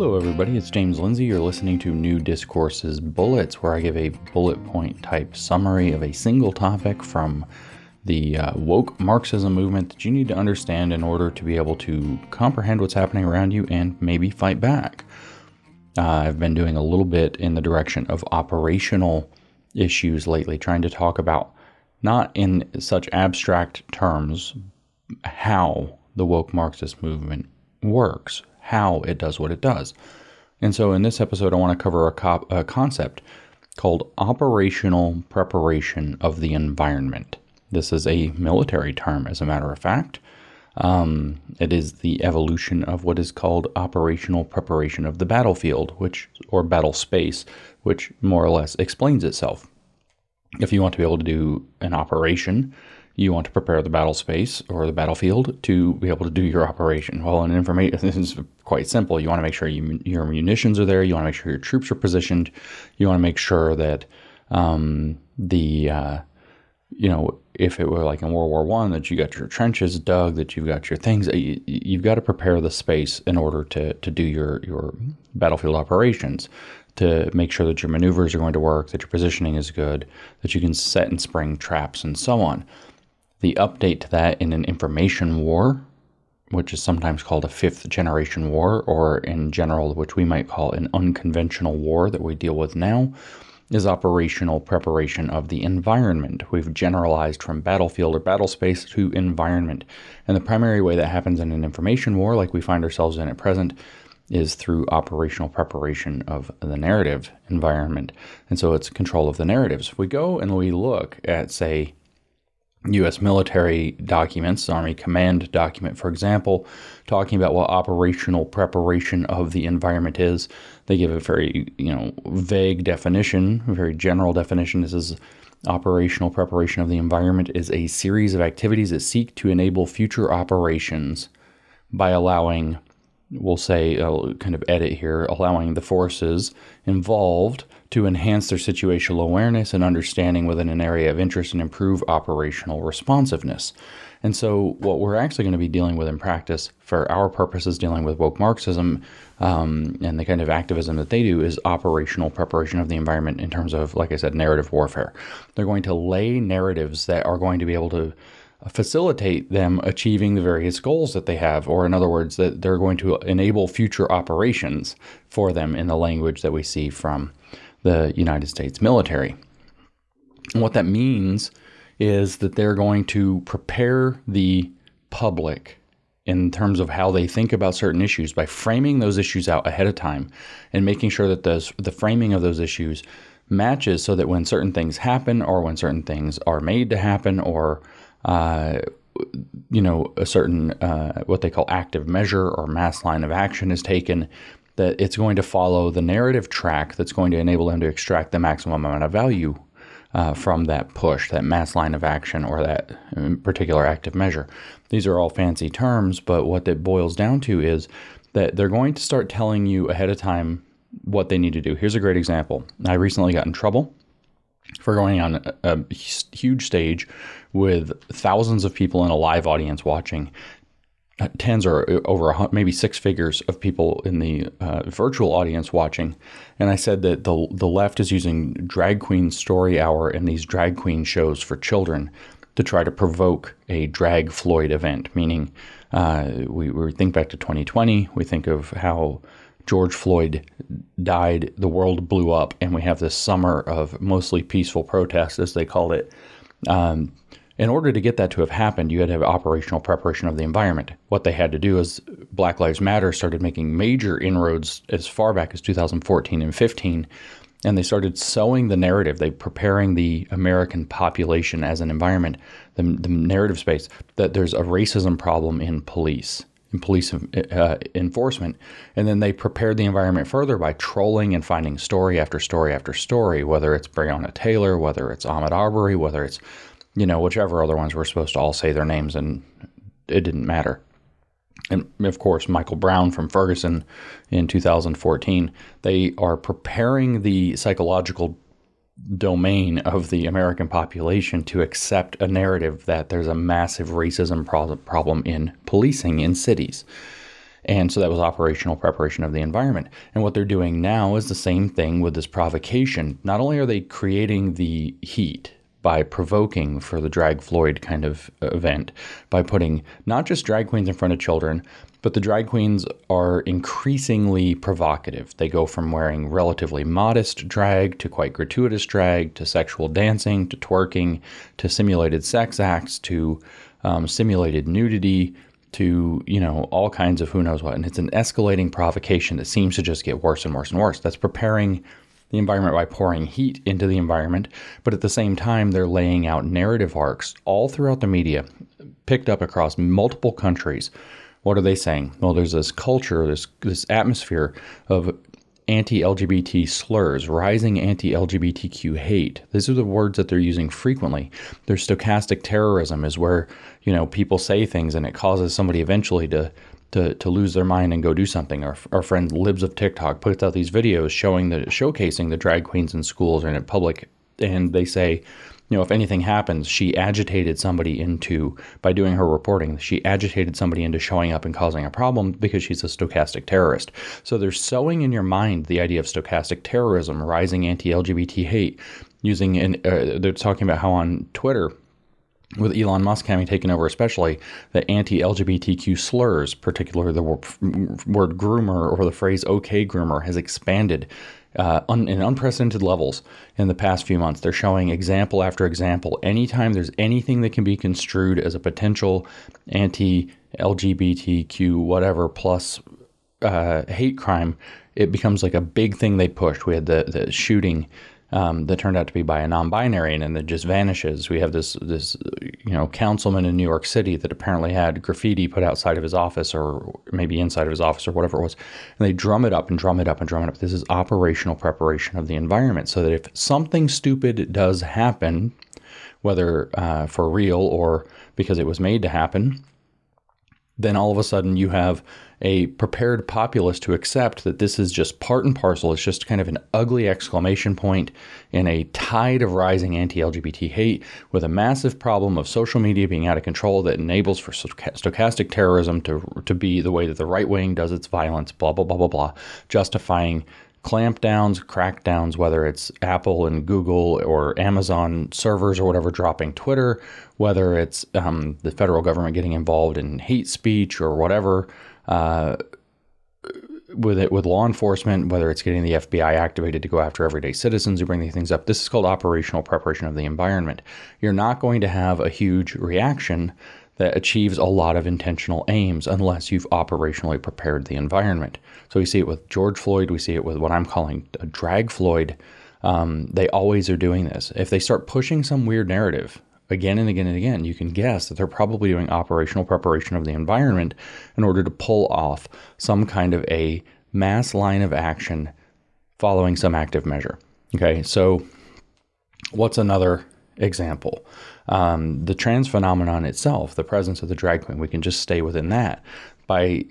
Hello, everybody. It's James Lindsay. You're listening to New Discourses Bullets, where I give a bullet point type summary of a single topic from the uh, woke Marxism movement that you need to understand in order to be able to comprehend what's happening around you and maybe fight back. Uh, I've been doing a little bit in the direction of operational issues lately, trying to talk about not in such abstract terms how the woke Marxist movement works, how it does what it does. And so in this episode, I want to cover a, a concept called operational preparation of the environment. This is a military term, as a matter of fact. Um, it is the evolution of what is called operational preparation of the battlefield, which or battle space, which more or less explains itself. If you want to be able to do an operation, you want to prepare the battle space or the battlefield to be able to do your operation. Well, in information, this is quite simple. You want to make sure you, your munitions are there. You want to make sure your troops are positioned. You want to make sure that um, the uh, you know if it were like in World War One that you got your trenches dug, that you've got your things. You, you've got to prepare the space in order to to do your your battlefield operations to make sure that your maneuvers are going to work, that your positioning is good, that you can set and spring traps, and so on. The update to that in an information war, which is sometimes called a fifth generation war, or in general, which we might call an unconventional war that we deal with now, is operational preparation of the environment. We've generalized from battlefield or battle space to environment. And the primary way that happens in an information war, like we find ourselves in at present, is through operational preparation of the narrative environment. And so it's control of the narratives. We go and we look at, say, U.S. military documents, Army Command document, for example, talking about what operational preparation of the environment is. They give a very, you know, vague definition, a very general definition. This is operational preparation of the environment is a series of activities that seek to enable future operations by allowing, we'll say, I'll kind of edit here, allowing the forces involved to enhance their situational awareness and understanding within an area of interest and improve operational responsiveness. And so, what we're actually going to be dealing with in practice, for our purposes, dealing with woke Marxism um, and the kind of activism that they do, is operational preparation of the environment in terms of, like I said, narrative warfare. They're going to lay narratives that are going to be able to facilitate them achieving the various goals that they have, or in other words, that they're going to enable future operations for them in the language that we see from the United States military. And what that means is that they're going to prepare the public in terms of how they think about certain issues by framing those issues out ahead of time and making sure that those, the framing of those issues matches so that when certain things happen or when certain things are made to happen or uh, you know a certain uh, what they call active measure or mass line of action is taken that it's going to follow the narrative track that's going to enable them to extract the maximum amount of value uh, from that push, that mass line of action, or that um, particular active measure. These are all fancy terms, but what that boils down to is that they're going to start telling you ahead of time what they need to do. Here's a great example. I recently got in trouble for going on a, huge stage with thousands of people in a live audience watching tens or uh, over a, maybe six figures of people in the uh, virtual audience watching. And I said that the, the left is using drag queen story hour and these drag queen shows for children to try to provoke a drag Floyd event, meaning uh, we, we think back to 2020, we think of how George Floyd died, the world blew up, and we have this summer of mostly peaceful protests, as they call it. Um, in order to get that to have happened, you had to have operational preparation of the environment. What they had to do is Black Lives Matter started making major inroads as far back as 2014 and 15, and they started sowing the narrative. They preparing the American population as an environment, the, the narrative space that there's a racism problem in police. In police uh, enforcement, and then they prepared the environment further by trolling and finding story after story after story, whether it's Breonna Taylor, whether it's Ahmaud Arbery, whether it's you know, whichever other ones were supposed to all say their names, and it didn't matter. And of course, Michael Brown from Ferguson in 2014, they are preparing the psychological domain of the American population to accept a narrative that there's a massive racism problem in policing in cities. And so that was operational preparation of the environment. And what they're doing now is the same thing with this provocation. Not only are they creating the heat by provoking for the drag Floyd kind of event, by putting not just drag queens in front of children, but the drag queens are increasingly provocative. They go from wearing relatively modest drag to quite gratuitous drag to sexual dancing to twerking to simulated sex acts to um, simulated nudity to you know all kinds of who knows what and it's an escalating provocation that seems to just get worse and worse and worse that's preparing the environment by pouring heat into the environment but at the same time they're laying out narrative arcs all throughout the media picked up across multiple countries what are they saying well there's this culture this this atmosphere of anti LGBT slurs, rising anti LGBTQ hate. These are the words that they're using frequently. There's stochastic terrorism, is where you know people say things and it causes somebody eventually to to, to lose their mind and go do something. Our, our friend Libs of TikTok puts out these videos showing the showcasing the drag queens in schools and in public, and they say you know, if anything happens, she agitated somebody into, by doing her reporting, she agitated somebody into showing up and causing a problem because she's a stochastic terrorist. So they're sowing in your mind the idea of stochastic terrorism, rising anti LGBT hate, using, and uh, they're talking about how on Twitter, with Elon Musk having taken over, especially the anti LGBTQ slurs, particularly the word, groomer or the phrase okay groomer, has expanded uh, un, in unprecedented levels in the past few months. They're showing example after example. Anytime there's anything that can be construed as a potential anti LGBTQ, whatever, plus uh, hate crime, it becomes like a big thing they pushed. We had the, the shooting um, that turned out to be by a non-binary and then it just vanishes. We have this this you know councilman in New York City that apparently had graffiti put outside of his office or maybe inside of his office or whatever it was, and they drum it up and drum it up and drum it up. This is operational preparation of the environment so that if something stupid does happen, whether uh, for real or because it was made to happen, then all of a sudden you have a prepared populace to accept that this is just part and parcel. It's just kind of an ugly exclamation point in a tide of rising anti LGBT hate with a massive problem of social media being out of control that enables for stochastic terrorism to, to be the way that the right wing does its violence, blah, blah, blah, blah, blah, justifying clampdowns, crackdowns, whether it's Apple and Google or Amazon servers or whatever dropping Twitter, whether it's um, the federal government getting involved in hate speech or whatever uh, with it with law enforcement, whether it's getting the FBI activated to go after everyday citizens who bring these things up. This is called operational preparation of the environment. You're not going to have a huge reaction that achieves a lot of intentional aims unless you've operationally prepared the environment. So we see it with George Floyd, we see it with what I'm calling a drag Floyd. Um, they always are doing this. If they start pushing some weird narrative, again and again and again, you can guess that they're probably doing operational preparation of the environment in order to pull off some kind of a mass line of action following some active measure. Okay, so what's another example? Um, the trans phenomenon itself, the presence of the drag queen, we can just stay within that by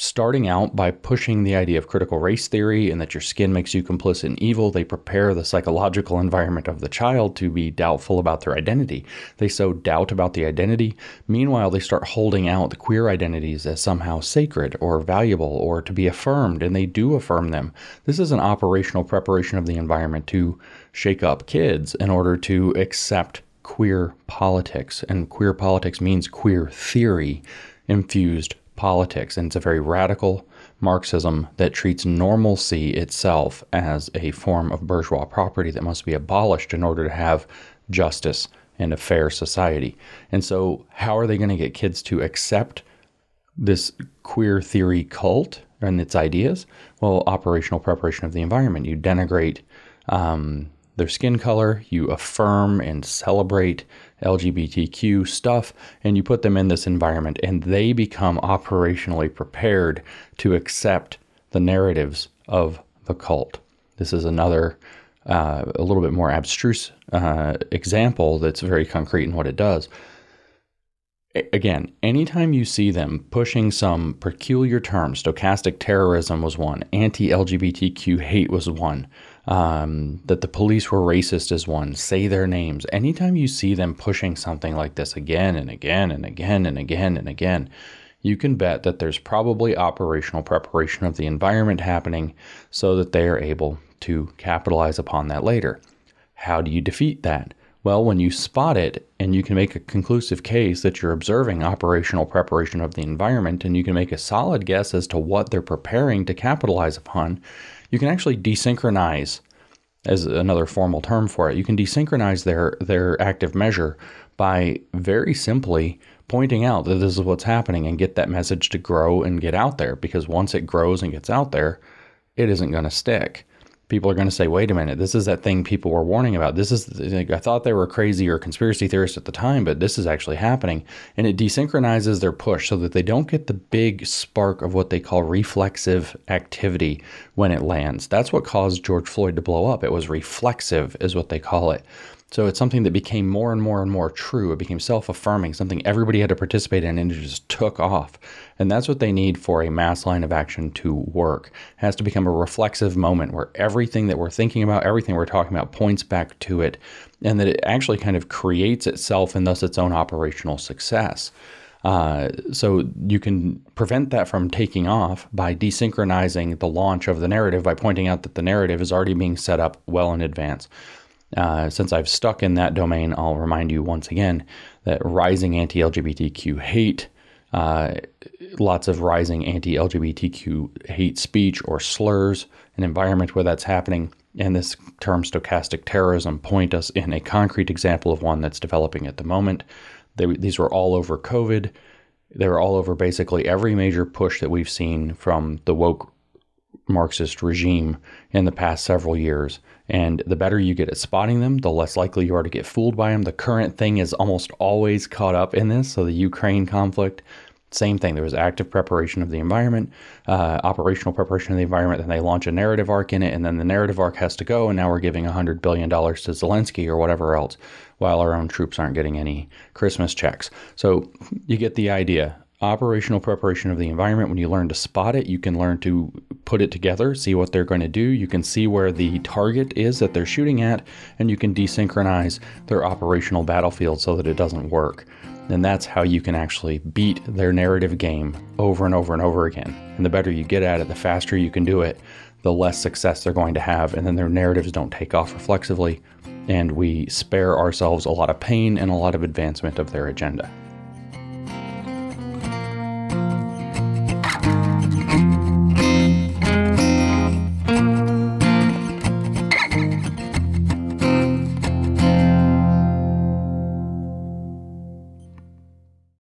starting out by pushing the idea of critical race theory and that your skin makes you complicit in evil. They prepare the psychological environment of the child to be doubtful about their identity. They sow doubt about the identity. Meanwhile, they start holding out the queer identities as somehow sacred or valuable or to be affirmed, and they do affirm them. This is an operational preparation of the environment to shake up kids in order to accept queer politics. And queer politics means queer theory infused politics, and it's a very radical Marxism that treats normalcy itself as a form of bourgeois property that must be abolished in order to have justice and a fair society. And so, how are they going to get kids to accept this queer theory cult and its ideas? Well, operational preparation of the environment. You denigrate um, their skin color, you affirm and celebrate LGBTQ stuff, and you put them in this environment, and they become operationally prepared to accept the narratives of the cult. This is another, uh, a little bit more abstruse uh, example that's very concrete in what it does. again, anytime you see them pushing some peculiar terms, stochastic terrorism was one, anti LGBTQ hate was one, um, that the police were racist is one. Say their names. Anytime you see them pushing something like this again and again and again and again and again, you can bet that there's probably operational preparation of the environment happening so that they are able to capitalize upon that later. How do you defeat that? Well, when you spot it and you can make a conclusive case that you're observing operational preparation of the environment and you can make a solid guess as to what they're preparing to capitalize upon, you can actually desynchronize as another formal term for it. You can desynchronize their their active measure by very simply pointing out that this is what's happening and get that message to grow and get out there because once it grows and gets out there, it isn't going to stick people are going to say, wait a minute, this is that thing people were warning about. This is, like, I thought they were crazy or conspiracy theorists at the time, but this is actually happening. And it desynchronizes their push so that they don't get the big spark of what they call reflexive activity when it lands. That's what caused George Floyd to blow up. It was reflexive, is what they call it. So it's something that became more and more and more true. It became self affirming, something everybody had to participate in, and it just took off. And that's what they need for a mass line of action to work. It has to become a reflexive moment where everything that we're thinking about, everything we're talking about, points back to it, and that it actually kind of creates itself and thus its own operational success. Uh, so you can prevent that from taking off by desynchronizing the launch of the narrative by pointing out that the narrative is already being set up well in advance. Uh, since I've stuck in that domain, I'll remind you once again that rising anti LGBTQ hate, uh, lots of rising anti LGBTQ hate speech or slurs, an environment where that's happening, and this term stochastic terrorism point us in a concrete example of one that's developing at the moment. They, these were all over COVID. They were all over basically every major push that we've seen from the woke Marxist regime in the past several years. And the better you get at spotting them, the less likely you are to get fooled by them. The current thing is almost always caught up in this. So, the Ukraine conflict, same thing. There was active preparation of the environment, uh, operational preparation of the environment. Then they launch a narrative arc in it, and then the narrative arc has to go. And now we're giving $100 billion to Zelensky or whatever else, while our own troops aren't getting any Christmas checks. So, you get the idea operational preparation of the environment. When you learn to spot it, you can learn to put it together, see what they're going to do. You can see where the target is that they're shooting at, and you can desynchronize their operational battlefield so that it doesn't work. And that's how you can actually beat their narrative game over and over and over again. And the better you get at it, the faster you can do it, the less success they're going to have. And then their narratives don't take off reflexively, and we spare ourselves a lot of pain and a lot of advancement of their agenda.